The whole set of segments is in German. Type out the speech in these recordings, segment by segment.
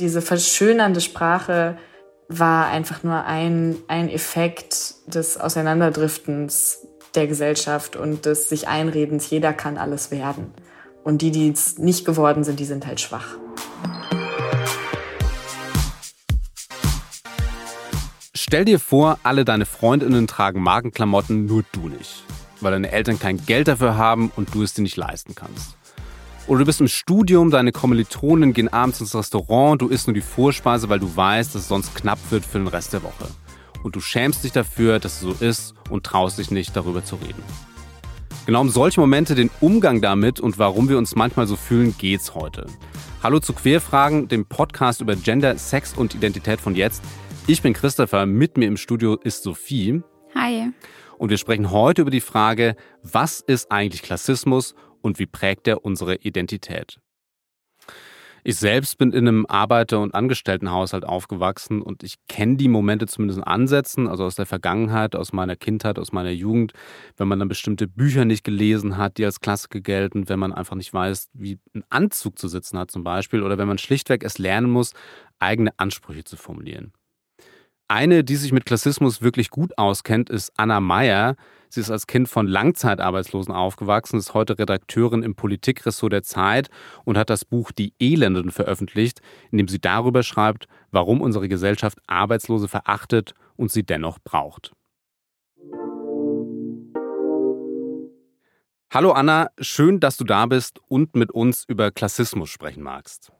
Diese verschönernde Sprache war einfach nur ein, ein Effekt des Auseinanderdriftens der Gesellschaft und des sich Einredens, jeder kann alles werden. Und die, die es nicht geworden sind, die sind halt schwach. Stell dir vor, alle deine Freundinnen tragen Markenklamotten, nur du nicht. Weil deine Eltern kein Geld dafür haben und du es dir nicht leisten kannst. Oder du bist im Studium, deine Kommilitonen gehen abends ins Restaurant, du isst nur die Vorspeise, weil du weißt, dass es sonst knapp wird für den Rest der Woche. Und du schämst dich dafür, dass es so ist und traust dich nicht, darüber zu reden. Genau um solche Momente, den Umgang damit und warum wir uns manchmal so fühlen, geht's heute. Hallo zu Querfragen, dem Podcast über Gender, Sex und Identität von jetzt. Ich bin Christopher, mit mir im Studio ist Sophie. Hi. Und wir sprechen heute über die Frage, was ist eigentlich Klassismus und wie prägt er unsere Identität? Ich selbst bin in einem Arbeiter- und Angestelltenhaushalt aufgewachsen und ich kenne die Momente zumindest in Ansätzen, also aus der Vergangenheit, aus meiner Kindheit, aus meiner Jugend, wenn man dann bestimmte Bücher nicht gelesen hat, die als Klassiker gelten, wenn man einfach nicht weiß, wie ein Anzug zu sitzen hat zum Beispiel oder wenn man schlichtweg es lernen muss, eigene Ansprüche zu formulieren. Eine, die sich mit Klassismus wirklich gut auskennt, ist Anna Meyer. Sie ist als Kind von Langzeitarbeitslosen aufgewachsen, ist heute Redakteurin im Politikressort der Zeit und hat das Buch Die Elenden veröffentlicht, in dem sie darüber schreibt, warum unsere Gesellschaft Arbeitslose verachtet und sie dennoch braucht. Hallo Anna, schön, dass du da bist und mit uns über Klassismus sprechen magst.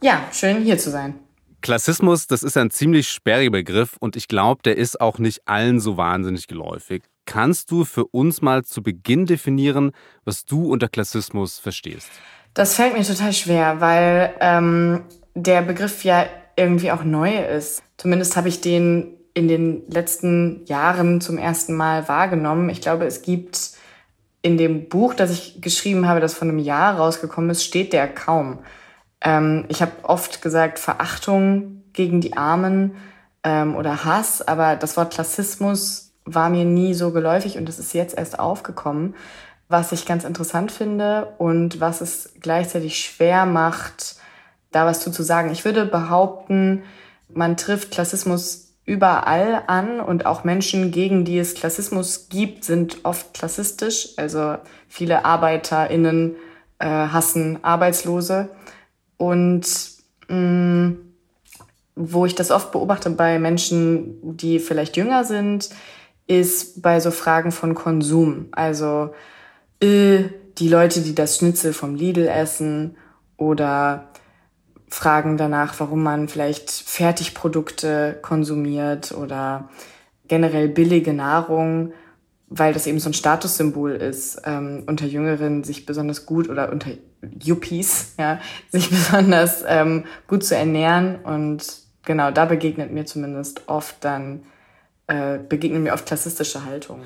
Ja, schön hier zu sein. Klassismus, das ist ein ziemlich sperriger Begriff und ich glaube, der ist auch nicht allen so wahnsinnig geläufig. Kannst du für uns mal zu Beginn definieren, was du unter Klassismus verstehst? Das fällt mir total schwer, weil ähm, der Begriff ja irgendwie auch neu ist. Zumindest habe ich den in den letzten Jahren zum ersten Mal wahrgenommen. Ich glaube, es gibt in dem Buch, das ich geschrieben habe, das von einem Jahr rausgekommen ist, steht der kaum. Ähm, ich habe oft gesagt Verachtung gegen die Armen ähm, oder Hass, aber das Wort Klassismus war mir nie so geläufig und es ist jetzt erst aufgekommen, was ich ganz interessant finde und was es gleichzeitig schwer macht, da was zu, sagen. Ich würde behaupten, man trifft Klassismus überall an und auch Menschen, gegen die es Klassismus gibt, sind oft klassistisch. Also viele ArbeiterInnen äh, hassen Arbeitslose. Und mh, mm, wo ich das oft beobachte bei Menschen, die vielleicht jünger sind, ist bei so Fragen von Konsum. Also äh, die Leute, die das Schnitzel vom Lidl essen oder fragen danach, warum man vielleicht Fertigprodukte konsumiert oder generell billige Nahrung, weil das eben so ein Statussymbol ist, ähm, unter Jüngeren sich besonders gut oder unter Yuppies, ja, sich besonders ähm, gut zu ernähren. Und genau, da begegnet mir zumindest oft dann, äh, begegnen mir oft klassistische Haltungen.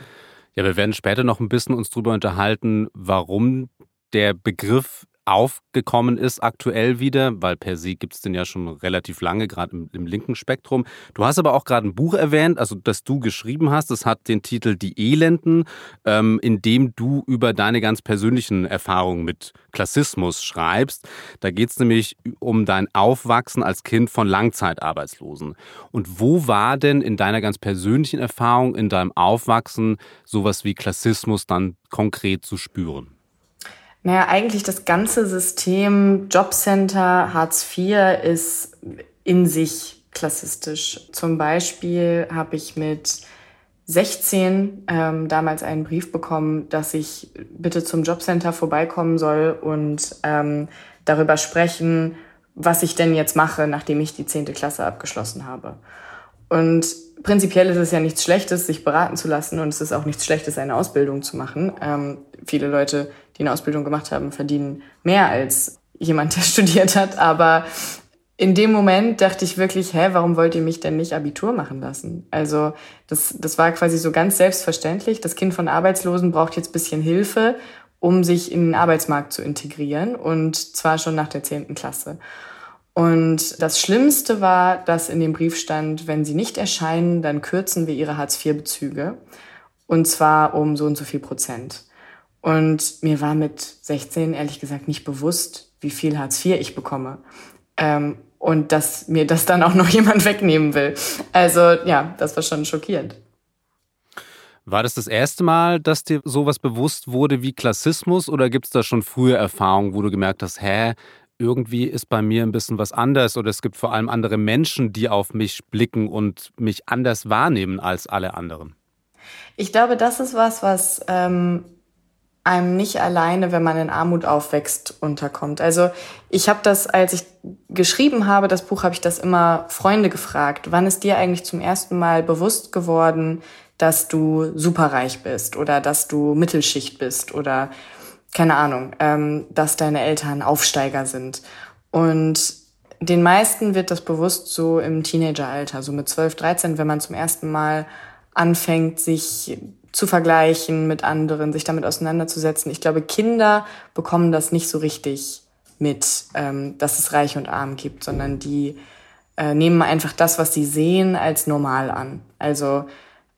Ja, wir werden später noch ein bisschen uns darüber unterhalten, warum der Begriff aufgekommen ist aktuell wieder, weil per se gibt es den ja schon relativ lange, gerade im, im, linken Spektrum. Du hast aber auch gerade ein Buch erwähnt, also das du geschrieben hast. Das hat den Titel Die Elenden, ähm, in dem du über deine ganz persönlichen Erfahrungen mit Klassismus schreibst. Da geht es nämlich um dein Aufwachsen als Kind von Langzeitarbeitslosen. Und wo war denn in deiner ganz persönlichen Erfahrung, in deinem Aufwachsen, sowas wie Klassismus dann konkret zu spüren? Naja, eigentlich das ganze System Jobcenter, Hartz IV ist in sich klassistisch. Zum Beispiel habe ich mit 16 ähm, damals einen Brief bekommen, dass ich bitte zum Jobcenter vorbeikommen soll und ähm, darüber sprechen, was ich denn jetzt mache, nachdem ich die zehnte Klasse abgeschlossen habe. Und prinzipiell ist es ja nichts Schlechtes, sich beraten zu lassen und es ist auch nichts Schlechtes, eine Ausbildung zu machen. Ähm, viele Leute die eine Ausbildung gemacht haben, verdienen mehr als jemand, der studiert hat. Aber in dem Moment dachte ich wirklich, hä, warum wollt ihr mich denn nicht Abitur machen lassen? Also das, das war quasi so ganz selbstverständlich. Das Kind von Arbeitslosen braucht jetzt bisschen Hilfe, um sich in den Arbeitsmarkt zu integrieren und zwar schon nach der zehnten Klasse. Und das Schlimmste war, dass in dem Brief stand, wenn sie nicht erscheinen, dann kürzen wir ihre Hartz-IV-Bezüge. Und zwar um so und so viel Prozent. Und mir war mit 16 ehrlich gesagt nicht bewusst, wie viel Hartz IV ich bekomme. Ähm, und dass mir das dann auch noch jemand wegnehmen will. Also ja, das war schon schockierend. War das das erste Mal, dass dir sowas bewusst wurde wie Klassismus oder gibt es da schon frühe Erfahrungen, wo du gemerkt hast, hä, irgendwie ist bei mir ein bisschen was anders oder es gibt vor allem andere Menschen, die auf mich blicken und mich anders wahrnehmen als alle anderen? Ich glaube, das ist was, was ähm, einem nicht alleine, wenn man in Armut aufwächst, unterkommt. Also ich habe das, als ich geschrieben habe, das Buch, habe ich das immer Freunde gefragt. Wann ist dir eigentlich zum ersten Mal bewusst geworden, dass du superreich bist oder dass du Mittelschicht bist oder keine Ahnung, ähm, dass deine Eltern Aufsteiger sind. Und den meisten wird das bewusst so im Teenageralter, so mit 12, 13, wenn man zum ersten Mal anfängt, sich zu vergleichen mit anderen, sich damit auseinanderzusetzen. Ich glaube, Kinder bekommen das nicht so richtig mit, ähm, dass es Reich und Arm gibt, sondern die äh, nehmen einfach das, was sie sehen, als normal an. Also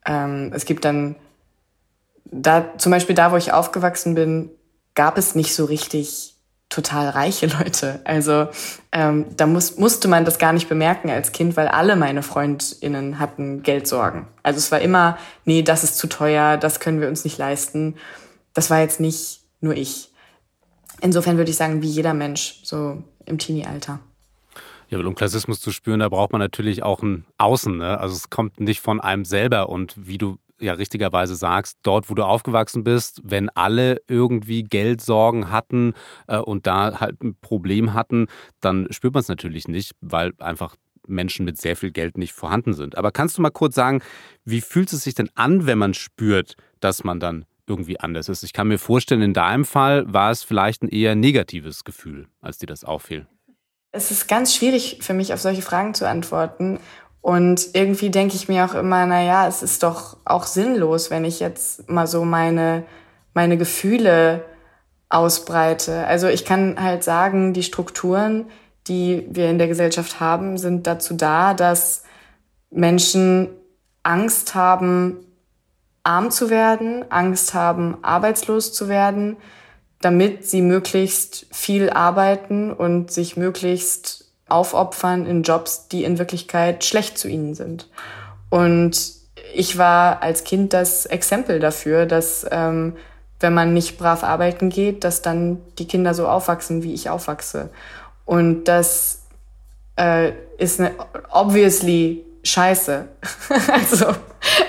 ähm, es gibt dann da zum Beispiel da, wo ich aufgewachsen bin, gab es nicht so richtig total reiche Leute. Also ähm, da muss, musste man das gar nicht bemerken als Kind, weil alle meine Freundinnen hatten Geldsorgen. Also es war immer, nee, das ist zu teuer, das können wir uns nicht leisten. Das war jetzt nicht nur ich. Insofern würde ich sagen, wie jeder Mensch, so im Teenie-Alter. Ja, um Klassismus zu spüren, da braucht man natürlich auch ein Außen. Ne? Also es kommt nicht von einem selber. Und wie du ja richtigerweise sagst, dort, wo du aufgewachsen bist, wenn alle irgendwie Geldsorgen hatten äh, und da halt ein Problem hatten, dann spürt man es natürlich nicht, weil einfach Menschen mit sehr viel Geld nicht vorhanden sind. Aber kannst du mal kurz sagen, wie fühlt es sich denn an, wenn man spürt, dass man dann irgendwie anders ist? Ich kann mir vorstellen, in deinem Fall war es vielleicht ein eher negatives Gefühl, als dir das auffiel. Es ist ganz schwierig für mich, auf solche Fragen zu antworten. Und irgendwie denke ich mir auch immer, na ja, es ist doch auch sinnlos, wenn ich jetzt mal so meine, meine Gefühle ausbreite. Also ich kann halt sagen, die Strukturen, die wir in der Gesellschaft haben, sind dazu da, dass Menschen Angst haben, arm zu werden, Angst haben, arbeitslos zu werden, damit sie möglichst viel arbeiten und sich möglichst aufopfern in Jobs, die in Wirklichkeit schlecht zu ihnen sind. Und ich war als Kind das Exempel dafür, dass ähm, wenn man nicht brav arbeiten geht, dass dann die Kinder so aufwachsen, wie ich aufwachse. Und das äh, ist ne, obviously scheiße. also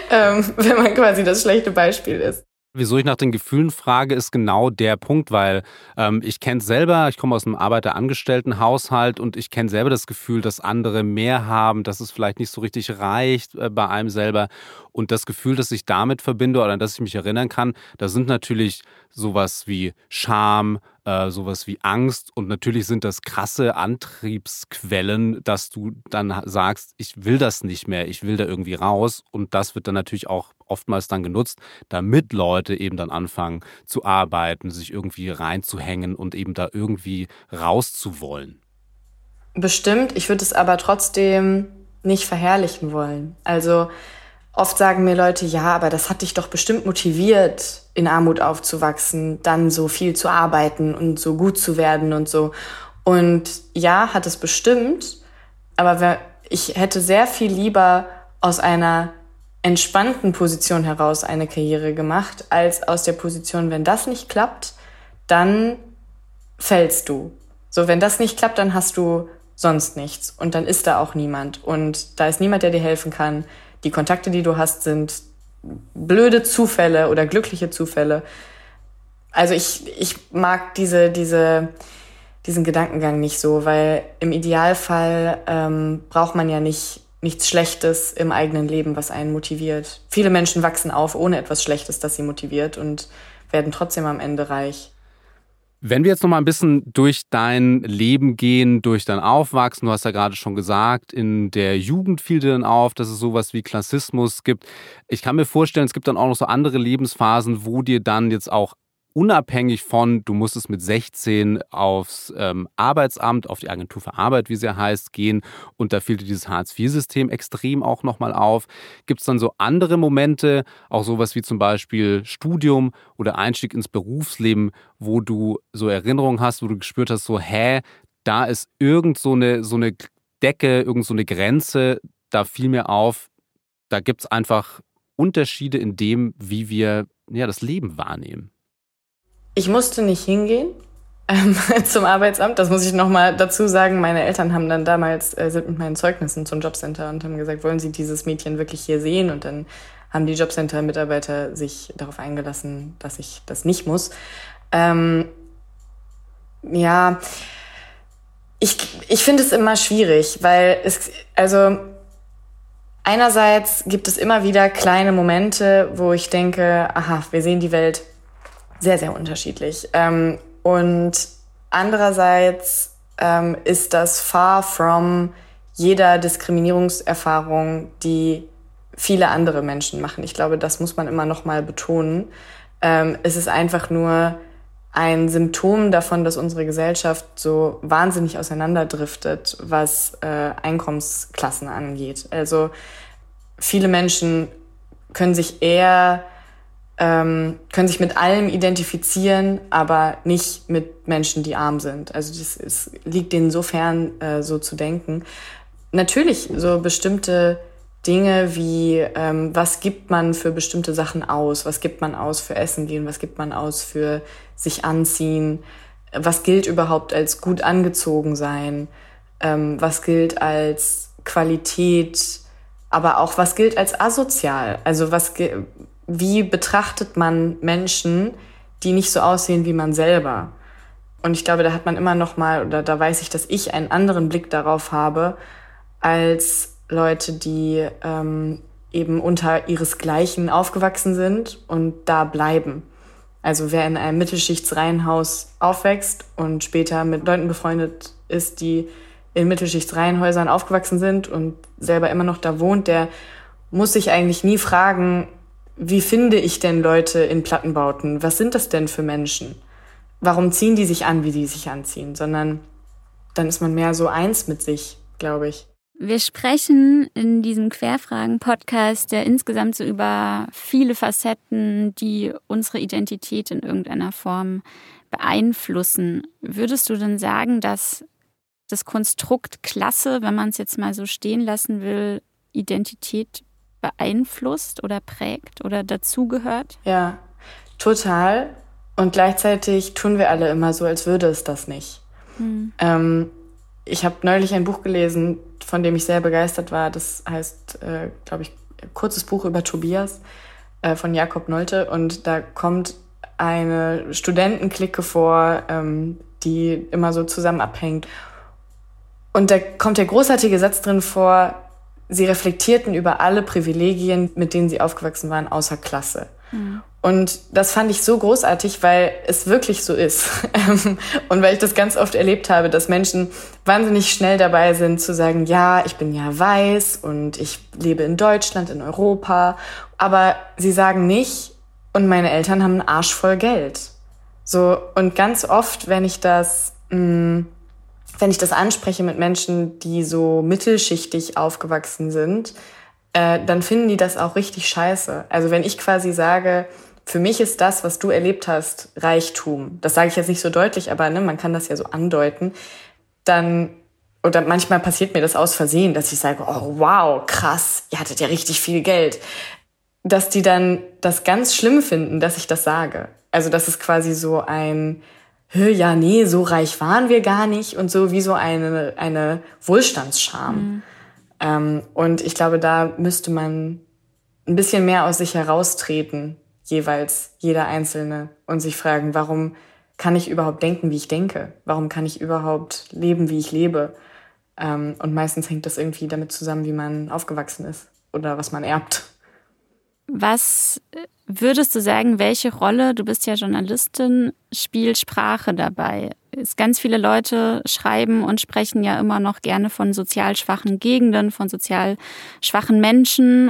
ähm, wenn man quasi das schlechte Beispiel ist. Wieso ich nach den Gefühlen frage, ist genau der Punkt, weil ähm, ich kenne selber, ich komme aus einem Arbeiterangestelltenhaushalt und ich kenne selber das Gefühl, dass andere mehr haben, dass es vielleicht nicht so richtig reicht äh, bei einem selber. Und das Gefühl, das ich damit verbinde oder an das ich mich erinnern kann, da sind natürlich sowas wie Scham, äh, sowas wie Angst und natürlich sind das krasse Antriebsquellen, dass du dann sagst, ich will das nicht mehr, ich will da irgendwie raus und das wird dann natürlich auch oftmals dann genutzt, damit Leute eben dann anfangen zu arbeiten, sich irgendwie reinzuhängen und eben da irgendwie rauszuwollen. Bestimmt, ich würde es aber trotzdem nicht verherrlichen wollen. Also Oft sagen mir Leute, ja, aber das hat dich doch bestimmt motiviert, in Armut aufzuwachsen, dann so viel zu arbeiten und so gut zu werden und so. Und ja, hat es bestimmt, aber ich hätte sehr viel lieber aus einer entspannten Position heraus eine Karriere gemacht, als aus der Position, wenn das nicht klappt, dann fällst du. So, wenn das nicht klappt, dann hast du sonst nichts und dann ist da auch niemand und da ist niemand, der dir helfen kann die Kontakte, die du hast, sind blöde Zufälle oder glückliche Zufälle. Also ich, ich mag diese, diese, diesen Gedankengang nicht so, weil im Idealfall ähm, braucht man ja nicht nichts Schlechtes im eigenen Leben, was einen motiviert. Viele Menschen wachsen auf ohne etwas Schlechtes, das sie motiviert und werden trotzdem am Ende reich. Wenn wir jetzt noch mal ein bisschen durch dein Leben gehen, durch dein Aufwachsen, du hast ja gerade schon gesagt, in der Jugend fiel dir dann auf, dass es sowas wie Klassismus gibt. Ich kann mir vorstellen, es gibt dann auch noch so andere Lebensphasen, wo dir dann jetzt auch unabhängig von, du musstest mit 16 aufs ähm, Arbeitsamt, auf die Agentur für Arbeit, wie sie ja heißt, gehen und da fiel dir dieses Hartz-IV-System extrem auch nochmal auf. Gibt es dann so andere Momente, auch sowas wie zum Beispiel Studium oder Einstieg ins Berufsleben, wo du so Erinnerungen hast, wo du gespürt hast, so, hä, da ist irgend so eine, so eine Decke, irgend so eine Grenze, da fiel mir auf, da gibt es einfach Unterschiede in dem, wie wir ja, das Leben wahrnehmen. Ich musste nicht hingehen ähm, zum Arbeitsamt. Das muss ich nochmal dazu sagen. Meine Eltern haben dann damals, äh, sind mit meinen Zeugnissen zum Jobcenter und haben gesagt, wollen Sie dieses Mädchen wirklich hier sehen? Und dann haben die Jobcenter-Mitarbeiter sich darauf eingelassen, dass ich das nicht muss. Ähm, ja, ich, ich finde es immer schwierig, weil es, also einerseits gibt es immer wieder kleine Momente, wo ich denke, aha, wir sehen die Welt sehr, sehr unterschiedlich. Ähm, und andererseits ähm, ist das far from jeder Diskriminierungserfahrung, die viele andere Menschen machen. Ich glaube, das muss man immer noch mal betonen. Ähm, es ist einfach nur ein Symptom davon, dass unsere Gesellschaft so wahnsinnig auseinanderdriftet, was äh, Einkommensklassen angeht. Also viele Menschen können sich eher ähm, können sich mit allem identifizieren, aber nicht mit Menschen, die arm sind. Also das ist, liegt denen so fern, äh, so zu denken. Natürlich so bestimmte Dinge wie, ähm, was gibt man für bestimmte Sachen aus? Was gibt man aus für Essen gehen? Was gibt man aus für sich anziehen? Was gilt überhaupt als gut angezogen sein? Ähm, was gilt als Qualität? Aber auch was gilt als asozial? Also was, wie betrachtet man Menschen, die nicht so aussehen wie man selber? Und ich glaube, da hat man immer noch mal, oder da weiß ich, dass ich einen anderen Blick darauf habe, als Leute, die ähm, eben unter ihresgleichen aufgewachsen sind und da bleiben. Also wer in einem Mittelschichtsreihenhaus aufwächst und später mit Leuten befreundet ist, die in Mittelschichtsreihenhäusern aufgewachsen sind und selber immer noch da wohnt, der muss sich eigentlich nie fragen, wie finde ich denn Leute in Plattenbauten? Was sind das denn für Menschen? Warum ziehen die sich an, wie die sich anziehen? Sondern dann ist man mehr so eins mit sich, glaube ich. Wir sprechen in diesem Querfragen-Podcast ja insgesamt so über viele Facetten, die unsere Identität in irgendeiner Form beeinflussen. Würdest du denn sagen, dass das Konstrukt Klasse, wenn man es jetzt mal so stehen lassen will, Identität beeinflusst oder prägt oder dazugehört? Ja, total. Und gleichzeitig tun wir alle immer so, als würde es das nicht. Hm. Ähm, ich habe neulich ein Buch gelesen, von dem ich sehr begeistert war. Das heißt, äh, glaube ich, kurzes Buch über Tobias äh, von Jakob Nolte. Und da kommt eine Studentenklicke vor, ähm, die immer so zusammen abhängt. Und da kommt der großartige Satz drin vor, sie reflektierten über alle Privilegien, mit denen sie aufgewachsen waren, außer Klasse. Mhm. Und das fand ich so großartig, weil es wirklich so ist. und weil ich das ganz oft erlebt habe, dass Menschen wahnsinnig schnell dabei sind zu sagen, ja, ich bin ja weiß und ich lebe in Deutschland, in Europa. Aber sie sagen nicht, und meine Eltern haben einen Arsch voll Geld. So, und ganz oft, wenn ich das, mh, mm, wenn ich das anspreche mit Menschen, die so mittelschichtig aufgewachsen sind, äh, dann finden die das auch richtig scheiße. Also wenn ich quasi sage, für mich ist das, was du erlebt hast, Reichtum. Das sage ich jetzt nicht so deutlich, aber ne, man kann das ja so andeuten. Dann, oder manchmal passiert mir das aus Versehen, dass ich sage, oh wow, krass, ihr hattet ja richtig viel Geld. Dass die dann das ganz schlimm finden, dass ich das sage. Also das ist quasi so ein, ja, nee, so reich waren wir gar nicht und so wie so eine, eine Wohlstandsscham. Mhm. Ähm, und ich glaube, da müsste man ein bisschen mehr aus sich heraustreten jeweils jeder Einzelne und sich fragen, warum kann ich überhaupt denken, wie ich denke? Warum kann ich überhaupt leben, wie ich lebe? Ähm, und meistens hängt das irgendwie damit zusammen, wie man aufgewachsen ist oder was man erbt. Was würdest du sagen, welche Rolle, du bist ja Journalistin, spielt Sprache dabei? Es ganz viele Leute schreiben und sprechen ja immer noch gerne von sozial schwachen Gegenden, von sozial schwachen Menschen.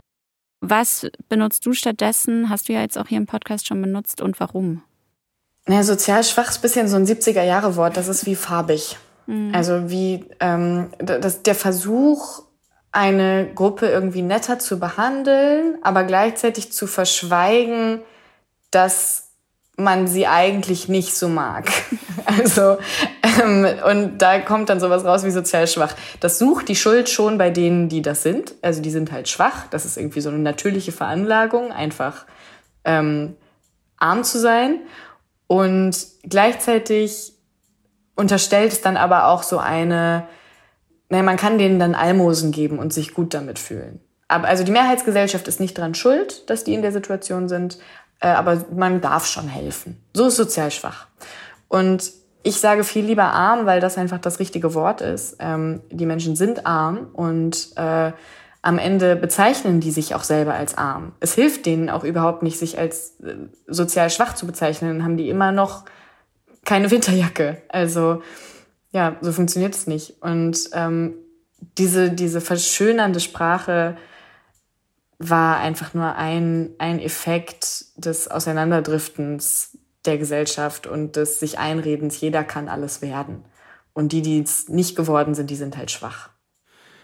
Was benutzt du stattdessen? Hast du ja jetzt auch hier im Podcast schon benutzt und warum? Naja, sozial schwach ist ein bisschen so ein 70er-Jahre-Wort. Das ist wie farbig. Mhm. Also wie ähm, das, der Versuch, eine Gruppe irgendwie netter zu behandeln, aber gleichzeitig zu verschweigen, dass man sie eigentlich nicht so mag. Also, ähm, und da kommt dann sowas raus wie sozial schwach. Das sucht die Schuld schon bei denen, die das sind. Also die sind halt schwach. Das ist irgendwie so eine natürliche Veranlagung, einfach ähm, arm zu sein. Und gleichzeitig unterstellt es dann aber auch so eine, naja, man kann denen dann Almosen geben und sich gut damit fühlen. Aber, also die Mehrheitsgesellschaft ist nicht dran schuld, dass die in der Situation sind, äh, aber man darf schon helfen. So ist sozial schwach. Und ich sage viel lieber arm, weil das einfach das richtige Wort ist. Ähm, die Menschen sind arm und äh, am Ende bezeichnen die sich auch selber als arm. Es hilft denen auch überhaupt nicht, sich als äh, sozial schwach zu bezeichnen. Haben die immer noch keine Winterjacke. Also ja, so funktioniert es nicht. Und ähm, diese, diese verschönernde Sprache war einfach nur ein, ein Effekt des Auseinanderdriftens der Gesellschaft und des sich Einredens, jeder kann alles werden. Und die, die es nicht geworden sind, die sind halt schwach.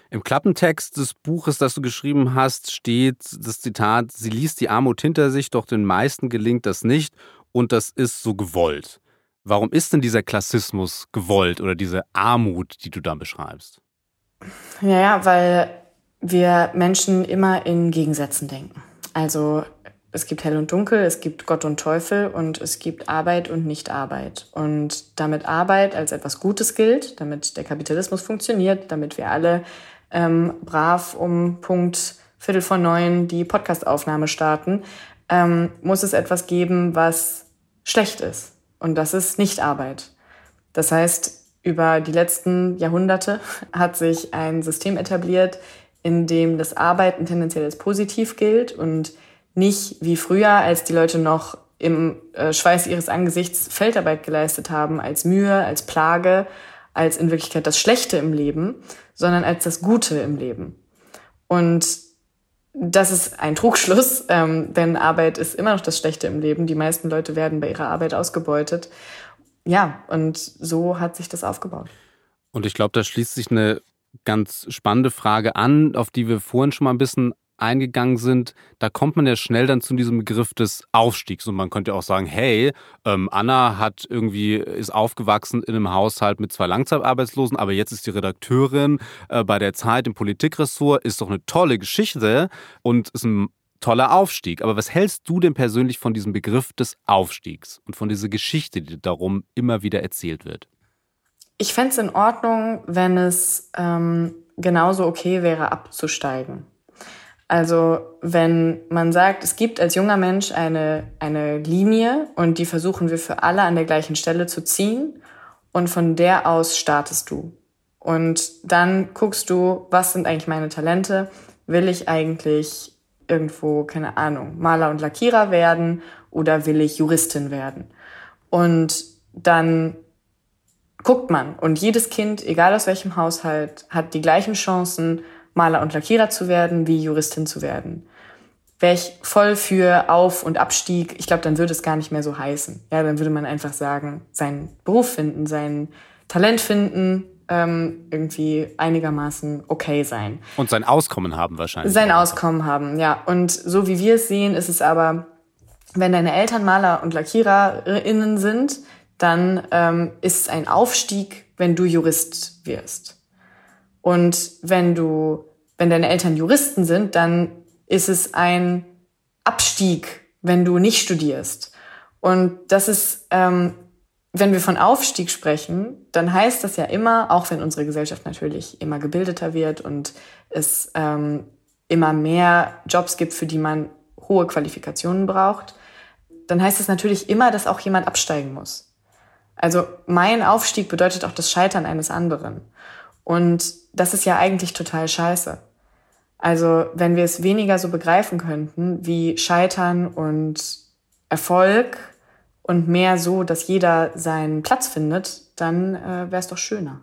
Im Klappentext des Buches, das du geschrieben hast, steht das Zitat, sie liest die Armut hinter sich, doch den meisten gelingt das nicht und das ist so gewollt. Warum ist denn dieser Klassismus gewollt oder diese Armut, die du da beschreibst? Ja, ja, weil wir Menschen immer in Gegensätzen denken. Also es gibt Hell und Dunkel, es gibt Gott und Teufel und es gibt Arbeit und Nicht-Arbeit. Und damit Arbeit als etwas Gutes gilt, damit der Kapitalismus funktioniert, damit wir alle ähm, brav um Punkt Viertel vor neun die Podcastaufnahme starten, ähm, muss es etwas geben, was schlecht ist. Und das ist Nicht-Arbeit. Das heißt, über die letzten Jahrhunderte hat sich ein System etabliert, in dem das Arbeiten tendenziell als positiv gilt und nicht wie früher, als die Leute noch im äh, Schweiß ihres Angesichts Feldarbeit geleistet haben, als Mühe, als Plage, als in Wirklichkeit das Schlechte im Leben, sondern als das Gute im Leben. Und das ist ein Trugschluss, ähm, denn Arbeit ist immer noch das Schlechte im Leben. Die meisten Leute werden bei ihrer Arbeit ausgebeutet. Ja, und so hat sich das aufgebaut. Und ich glaube, da schließt sich eine ganz spannende Frage an, auf die wir vorhin schon mal ein bisschen eingegangen sind, da kommt man ja schnell dann zu diesem Begriff des Aufstiegs. Und man könnte auch sagen, hey, ähm, Anna hat irgendwie, ist aufgewachsen in einem Haushalt mit zwei Langzeitarbeitslosen, aber jetzt ist die Redakteurin äh, bei der Zeit im Politikressort, ist doch eine tolle Geschichte und ist ein toller Aufstieg. Aber was hältst du denn persönlich von diesem Begriff des Aufstiegs und von dieser Geschichte, die darum immer wieder erzählt wird? Ich fände es in Ordnung, wenn es ähm, genauso okay wäre, abzusteigen. Also wenn man sagt, es gibt als junger Mensch eine, eine Linie und die versuchen wir für alle an der gleichen Stelle zu ziehen und von der aus startest du. Und dann guckst du, was sind eigentlich meine Talente? Will ich eigentlich irgendwo, keine Ahnung, Maler und Lackierer werden oder will ich Juristin werden? Und dann guckt man und jedes Kind, egal aus welchem Haushalt, hat die gleichen Chancen, Maler und Lackierer zu werden, wie Juristin zu werden. Wäre ich voll für Auf- und Abstieg, ich glaube, dann würde es gar nicht mehr so heißen. Ja, dann würde man einfach sagen, seinen Beruf finden, sein Talent finden, ähm, irgendwie einigermaßen okay sein. Und sein Auskommen haben wahrscheinlich. Sein Auskommen haben, ja. Und so wie wir es sehen, ist es aber, wenn deine Eltern Maler und LackiererInnen sind, dann ähm, ist es ein Aufstieg, wenn du Jurist wirst. Und wenn du, wenn deine Eltern Juristen sind, dann ist es ein Abstieg, wenn du nicht studierst. Und das ist, ähm, wenn wir von Aufstieg sprechen, dann heißt das ja immer, auch wenn unsere Gesellschaft natürlich immer gebildeter wird und es ähm, immer mehr Jobs gibt, für die man hohe Qualifikationen braucht, dann heißt es natürlich immer, dass auch jemand absteigen muss. Also mein Aufstieg bedeutet auch das Scheitern eines anderen. Und das ist ja eigentlich total scheiße. Also wenn wir es weniger so begreifen könnten wie Scheitern und Erfolg und mehr so, dass jeder seinen Platz findet, dann äh, wäre es doch schöner.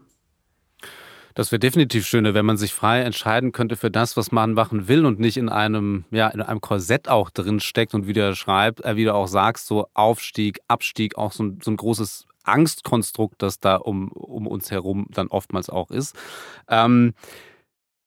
Das wäre definitiv schöner, wenn man sich frei entscheiden könnte für das, was man machen will und nicht in einem, ja, in einem Korsett auch drin steckt und wie du schreibst, äh, wie du auch sagst, so Aufstieg, Abstieg, auch so ein, so ein großes Angstkonstrukt, das da um, um uns herum dann oftmals auch ist. Ähm,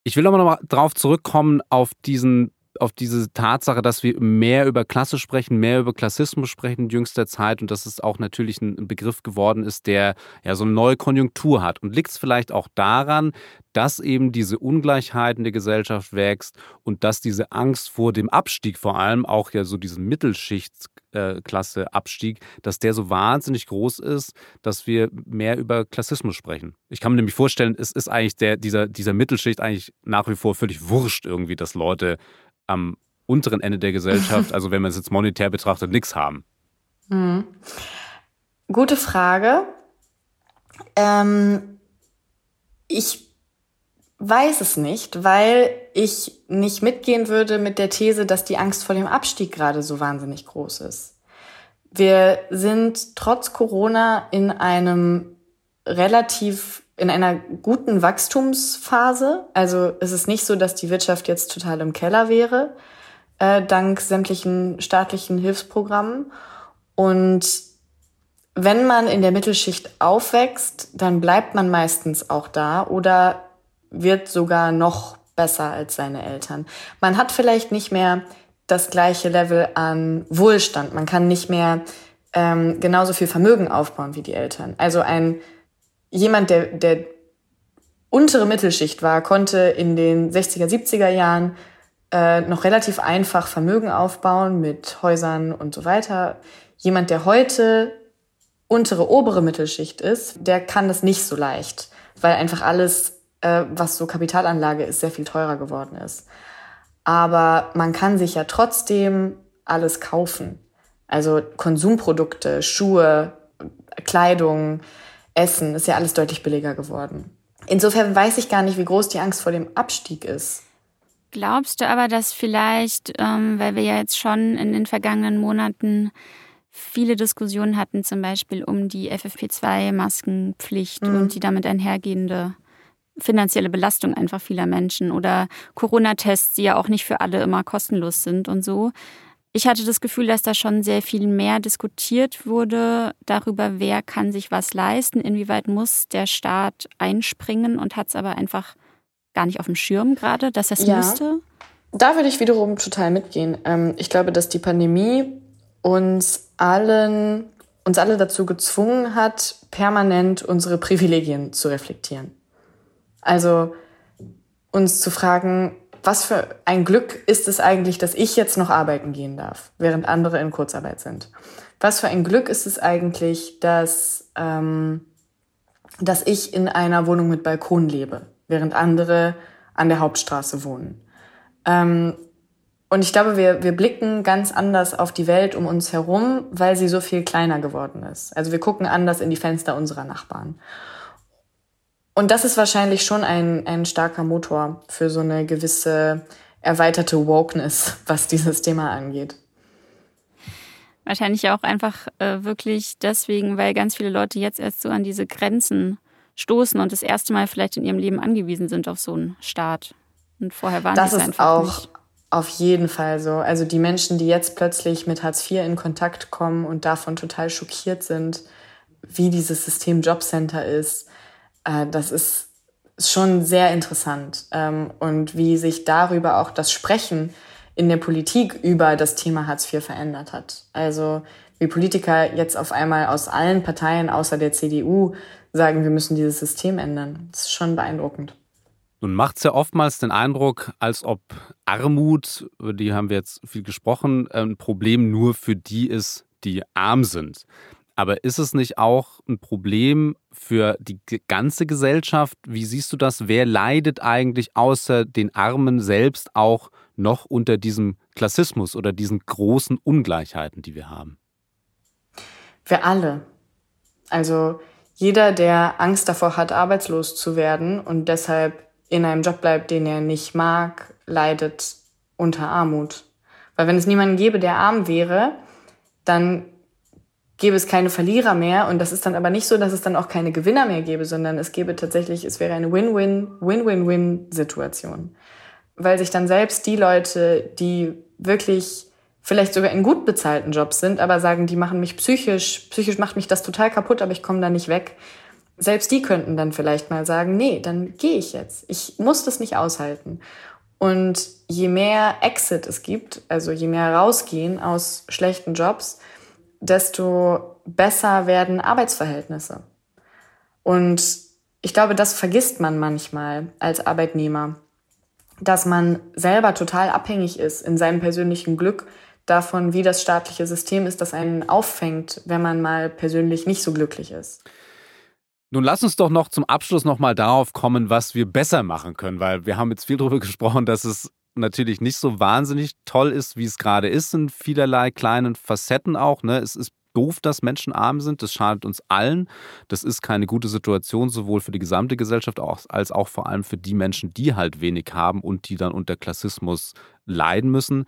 ich will aber noch mal drauf zurückkommen auf diesen auf diese Tatsache, dass wir mehr über Klasse sprechen, mehr über Klassismus sprechen in jüngster Zeit und dass es auch natürlich ein Begriff geworden ist, der ja so eine neue Konjunktur hat. Und liegt es vielleicht auch daran, dass eben diese Ungleichheit in der Gesellschaft wächst und dass diese Angst vor dem Abstieg, vor allem auch ja so diesen Mittelschichtsklasse-Abstieg, dass der so wahnsinnig groß ist, dass wir mehr über Klassismus sprechen. Ich kann mir nämlich vorstellen, es ist eigentlich der, dieser, dieser Mittelschicht eigentlich nach wie vor völlig wurscht irgendwie, dass Leute am unteren Ende der Gesellschaft, also wenn man es jetzt monetär betrachtet, nichts haben. Mhm. Gute Frage. Ähm, ich weiß es nicht, weil ich nicht mitgehen würde mit der These, dass die Angst vor dem Abstieg gerade so wahnsinnig groß ist. Wir sind trotz Corona in einem relativ in einer guten Wachstumsphase. Also es ist nicht so, dass die Wirtschaft jetzt total im Keller wäre, äh, dank sämtlichen staatlichen Hilfsprogrammen. Und wenn man in der Mittelschicht aufwächst, dann bleibt man meistens auch da oder wird sogar noch besser als seine Eltern. Man hat vielleicht nicht mehr das gleiche Level an Wohlstand. Man kann nicht mehr ähm, genauso viel Vermögen aufbauen wie die Eltern. Also ein jemand, der, der untere Mittelschicht war, konnte in den 60er, 70er Jahren äh, noch relativ einfach Vermögen aufbauen mit Häusern und so weiter. Jemand, der heute untere, obere Mittelschicht ist, der kann das nicht so leicht, weil einfach alles, äh, was so Kapitalanlage ist, sehr viel teurer geworden ist. Aber man kann sich ja trotzdem alles kaufen. Also Konsumprodukte, Schuhe, Kleidung, Essen ist ja alles deutlich billiger geworden. Insofern weiß ich gar nicht, wie groß die Angst vor dem Abstieg ist. Glaubst du aber, dass vielleicht, ähm, weil wir ja jetzt schon in den vergangenen Monaten viele Diskussionen hatten, zum Beispiel um die FFP2-Maskenpflicht mhm. und die damit einhergehende finanzielle Belastung einfach vieler Menschen oder Corona-Tests, die ja auch nicht für alle immer kostenlos sind und so, ich hatte das Gefühl, dass da schon sehr viel mehr diskutiert wurde darüber, wer kann sich was leisten, inwieweit muss der Staat einspringen und hat es aber einfach gar nicht auf dem Schirm gerade, dass er es ja. müsste. Da würde ich wiederum total mitgehen. Ähm, ich glaube, dass die Pandemie uns allen, uns alle dazu gezwungen hat, permanent unsere Privilegien zu reflektieren. Also uns zu fragen, was für ein Glück ist es eigentlich, dass ich jetzt noch arbeiten gehen darf, während andere in Kurzarbeit sind? Was für ein Glück ist es eigentlich, dass, ähm, dass ich in einer Wohnung mit Balkon lebe, während andere an der Hauptstraße wohnen? Ähm, und ich glaube, wir, wir blicken ganz anders auf die Welt um uns herum, weil sie so viel kleiner geworden ist. Also wir gucken anders in die Fenster unserer Nachbarn. Und das ist wahrscheinlich schon ein, ein starker Motor für so eine gewisse erweiterte Wokeness, was dieses Thema angeht. Wahrscheinlich auch einfach äh, wirklich deswegen, weil ganz viele Leute jetzt erst so an diese Grenzen stoßen und das erste Mal vielleicht in ihrem Leben angewiesen sind auf so einen Staat. Und vorher waren das es einfach auch nicht. Auf jeden Fall so. Also die Menschen, die jetzt plötzlich mit Hartz IV in Kontakt kommen und davon total schockiert sind, wie dieses System Jobcenter ist, äh, das ist schon sehr interessant. Ähm, und wie sich darüber auch das Sprechen in der Politik über das Thema Hartz IV verändert hat. Also wie Politiker jetzt auf einmal aus allen Parteien außer der CDU sagen, wir müssen dieses System ändern. Das ist schon beeindruckend. Nun macht es ja oftmals den Eindruck, als ob Armut, über die haben wir jetzt viel gesprochen, ein Problem nur für die ist, die arm sind. Aber ist es nicht auch ein Problem für die ganze Gesellschaft? Wie siehst du das? Wer leidet eigentlich außer den Armen selbst auch noch unter diesem Klassismus oder diesen großen Ungleichheiten, die wir haben? Wir alle. Also jeder, der Angst davor hat, arbeitslos zu werden und deshalb in einem Job bleibt, den er nicht mag, leidet unter Armut. Weil wenn es niemanden gäbe, der arm wäre, dann gäbe es keine Verlierer mehr und das ist dann aber nicht so, dass es dann auch keine Gewinner mehr gäbe, sondern es gäbe tatsächlich, es wäre eine Win-Win, Win-Win-Win-Situation. Weil sich dann selbst die Leute, die wirklich vielleicht sogar in gut bezahlten Jobs sind, aber sagen, die machen mich psychisch, psychisch macht mich das total kaputt, aber ich komme da nicht weg. Selbst die könnten dann vielleicht mal sagen, nee, dann gehe ich jetzt. Ich muss das nicht aushalten. Und je mehr Exit es gibt, also je mehr rausgehen aus schlechten Jobs, desto besser werden Arbeitsverhältnisse. Und ich glaube, das vergisst man manchmal als Arbeitnehmer, dass man selber total abhängig ist in seinem persönlichen Glück davon, wie das staatliche System ist, das einen auffängt, wenn man mal persönlich nicht so glücklich ist. Nun lass uns doch noch zum Abschluss noch mal darauf kommen, was wir besser machen können, weil wir haben jetzt viel darüber gesprochen, dass es natürlich nicht so wahnsinnig toll ist, wie es gerade ist, in vielerlei kleinen Facetten auch. Ne? Es ist doof, dass Menschen arm sind. Das schadet uns allen. Das ist keine gute Situation, sowohl für die gesamte Gesellschaft als auch vor allem für die Menschen, die halt wenig haben und die dann unter Klassismus leiden müssen.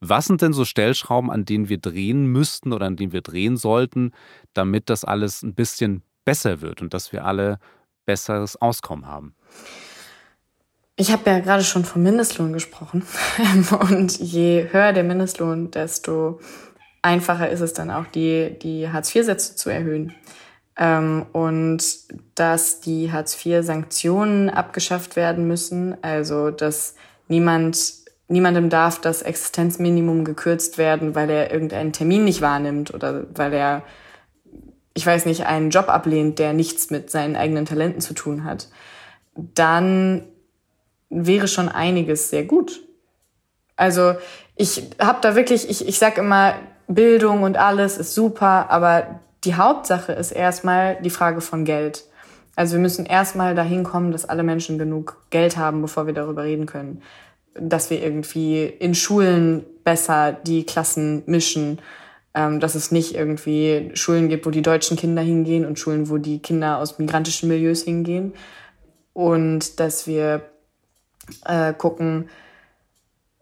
Was sind denn so Stellschrauben, an denen wir drehen müssten oder an denen wir drehen sollten, damit das alles ein bisschen besser wird und dass wir alle besseres Auskommen haben? Ich habe ja gerade schon vom Mindestlohn gesprochen. Und je höher der Mindestlohn, desto einfacher ist es dann auch, die, die Hartz-IV-Sätze zu erhöhen. Ähm, und dass die Hartz-IV-Sanktionen abgeschafft werden müssen, also dass niemand, niemandem darf das Existenzminimum gekürzt werden, weil er irgendeinen Termin nicht wahrnimmt oder weil er ich weiß nicht, einen Job ablehnt, der nichts mit seinen eigenen Talenten zu tun hat, dann wäre schon einiges sehr gut. Also ich habe da wirklich, ich, ich sag immer, Bildung und alles ist super, aber die Hauptsache ist erstmal die Frage von Geld. Also wir müssen erstmal dahin kommen, dass alle Menschen genug Geld haben, bevor wir darüber reden können. Dass wir irgendwie in Schulen besser die Klassen mischen ähm, dass es nicht irgendwie Schulen gibt, wo die deutschen Kinder hingehen und Schulen, wo die Kinder aus migrantischen Milieus hingehen. Und dass wir äh, gucken,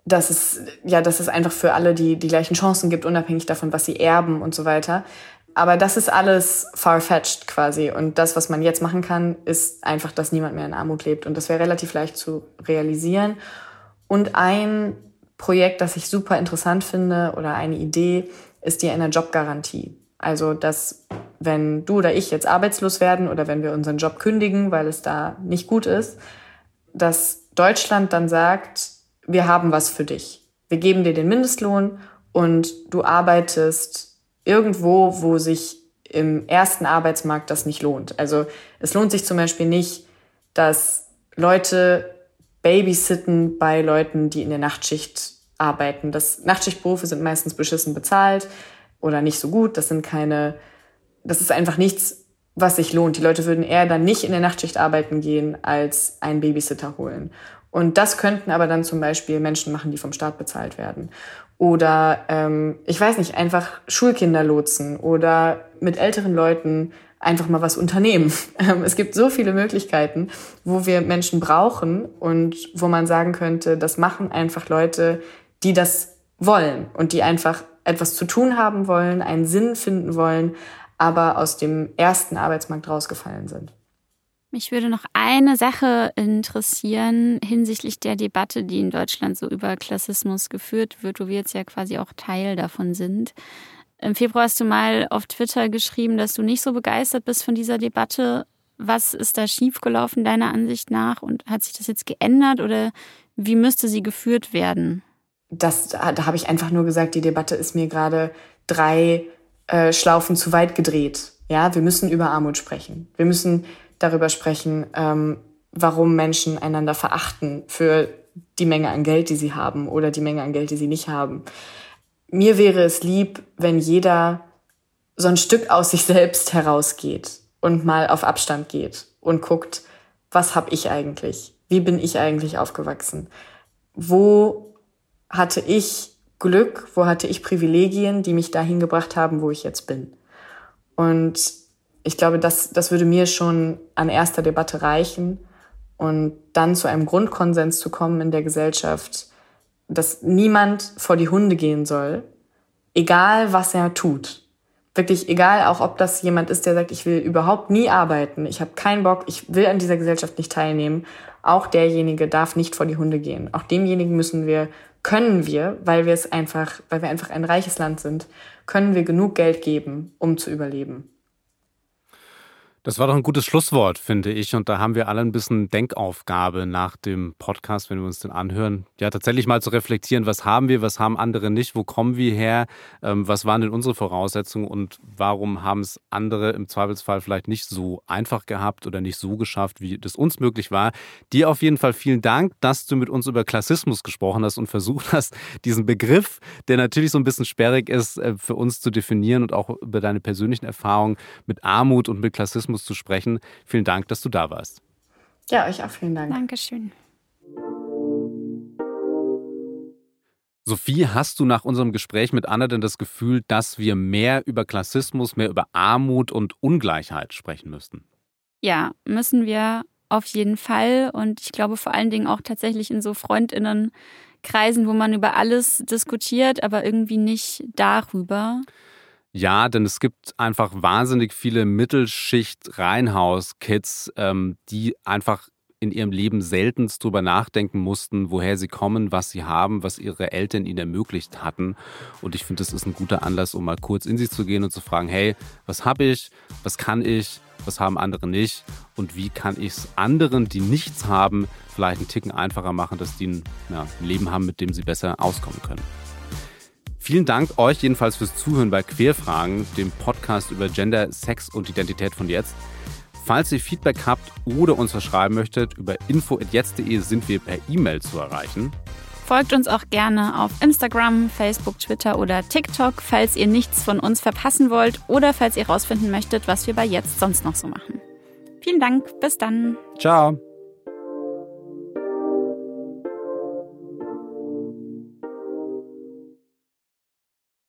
dass es, ja, dass es einfach für alle die, die gleichen Chancen gibt, unabhängig davon, was sie erben und so weiter. Aber das ist alles far-fetched quasi. Und das, was man jetzt machen kann, ist einfach, dass niemand mehr in Armut lebt. Und das wäre relativ leicht zu realisieren. Und ein Projekt, das ich super interessant finde oder eine Idee, ist die eine Jobgarantie. Also, dass wenn du oder ich jetzt arbeitslos werden oder wenn wir unseren Job kündigen, weil es da nicht gut ist, dass Deutschland dann sagt, wir haben was für dich. Wir geben dir den Mindestlohn und du arbeitest irgendwo, wo sich im ersten Arbeitsmarkt das nicht lohnt. Also es lohnt sich zum Beispiel nicht, dass Leute babysitten bei Leuten, die in der Nachtschicht arbeiten. Das Nachtschichtberufe sind meistens beschissen bezahlt oder nicht so gut. Das sind keine, das ist einfach nichts, was sich lohnt. Die Leute würden eher dann nicht in der Nachtschicht arbeiten gehen, als einen Babysitter holen. Und das könnten aber dann zum Beispiel Menschen machen, die vom Staat bezahlt werden. Oder ähm, ich weiß nicht, einfach Schulkinder lotsen oder mit älteren Leuten einfach mal was unternehmen. Ähm, es gibt so viele Möglichkeiten, wo wir Menschen brauchen und wo man sagen könnte, das machen einfach Leute, die das wollen und die einfach etwas zu tun haben wollen, einen Sinn finden wollen, aber aus dem ersten Arbeitsmarkt rausgefallen sind. Mich würde noch eine Sache interessieren hinsichtlich der Debatte, die in Deutschland so über Klassismus geführt wird, wo wir jetzt ja quasi auch Teil davon sind. Im Februar hast du mal auf Twitter geschrieben, dass du nicht so begeistert bist von dieser Debatte. Was ist da schiefgelaufen deiner Ansicht nach und hat sich das jetzt geändert oder wie müsste sie geführt werden? das, da habe ich einfach nur gesagt, die Debatte ist mir gerade drei äh, Schlaufen zu weit gedreht. Ja, wir müssen über Armut sprechen. Wir müssen darüber sprechen, ähm, warum Menschen einander verachten für die Menge an Geld, die sie haben oder die Menge an Geld, die sie nicht haben. Mir wäre es lieb, wenn jeder so ein Stück aus sich selbst herausgeht und mal auf Abstand geht und guckt, was habe ich eigentlich? Wie bin ich eigentlich aufgewachsen? Wo hatte ich Glück, wo hatte ich Privilegien, die mich dahin gebracht haben, wo ich jetzt bin. Und ich glaube, das, das würde mir schon an erster Debatte reichen und dann zu einem Grundkonsens zu kommen in der Gesellschaft, dass niemand vor die Hunde gehen soll, egal was er tut. Wirklich egal, auch ob das jemand ist, der sagt, ich will überhaupt nie arbeiten, ich habe keinen Bock, ich will an dieser Gesellschaft nicht teilnehmen. Auch derjenige darf nicht vor die Hunde gehen. Auch demjenigen müssen wir können wir, weil wir es einfach, weil wir einfach ein reiches Land sind, können wir genug Geld geben, um zu überleben. Das war doch ein gutes Schlusswort, finde ich. Und da haben wir alle ein bisschen Denkaufgabe nach dem Podcast, wenn wir uns den anhören. Ja, tatsächlich mal zu reflektieren, was haben wir, was haben andere nicht, wo kommen wir her, ähm, was waren denn unsere Voraussetzungen und warum haben es andere im Zweifelsfall vielleicht nicht so einfach gehabt oder nicht so geschafft, wie das uns möglich war. Dir auf jeden Fall vielen Dank, dass du mit uns über Klassismus gesprochen hast und versucht hast, diesen Begriff, der natürlich so ein bisschen sperrig ist, äh, für uns zu definieren und auch über deine persönlichen Erfahrungen mit Armut und mit Klassismus Rassismus zu sprechen. Vielen Dank, dass du da warst. Ja, euch auch vielen Dank. Dankeschön. Sophie, hast du nach unserem Gespräch mit Anna denn das Gefühl, dass wir mehr über Klassismus, mehr über Armut und Ungleichheit sprechen müssten? Ja, müssen wir auf jeden Fall. Und ich glaube vor allen Dingen auch tatsächlich in so Freundinnenkreisen, wo man über alles diskutiert, aber irgendwie nicht darüber. Ja, denn es gibt einfach wahnsinnig viele Mittelschicht-Reihenhaus-Kids, ähm, die einfach in ihrem Leben seltenst drüber nachdenken mussten, woher sie kommen, was sie haben, was ihre Eltern ihnen ermöglicht hatten. Und ich finde, das ist ein guter Anlass, um mal kurz in sich zu gehen und zu fragen, hey, was habe ich, was kann ich, was haben andere nicht und wie kann ich es anderen, die nichts haben, vielleicht einen Ticken einfacher machen, dass die ein, ja, ein Leben haben, mit dem sie besser auskommen können. Vielen Dank euch jedenfalls fürs Zuhören bei Querfragen, dem Podcast über Gender, Sex und Identität von jetzt. Falls ihr Feedback habt oder uns verschreiben möchtet, über info.jetzt.de sind wir per E-Mail zu erreichen. Folgt uns auch gerne auf Instagram, Facebook, Twitter oder TikTok, falls ihr nichts von uns verpassen wollt oder falls ihr herausfinden möchtet, was wir bei Jetzt sonst noch so machen. Vielen Dank, bis dann. Ciao.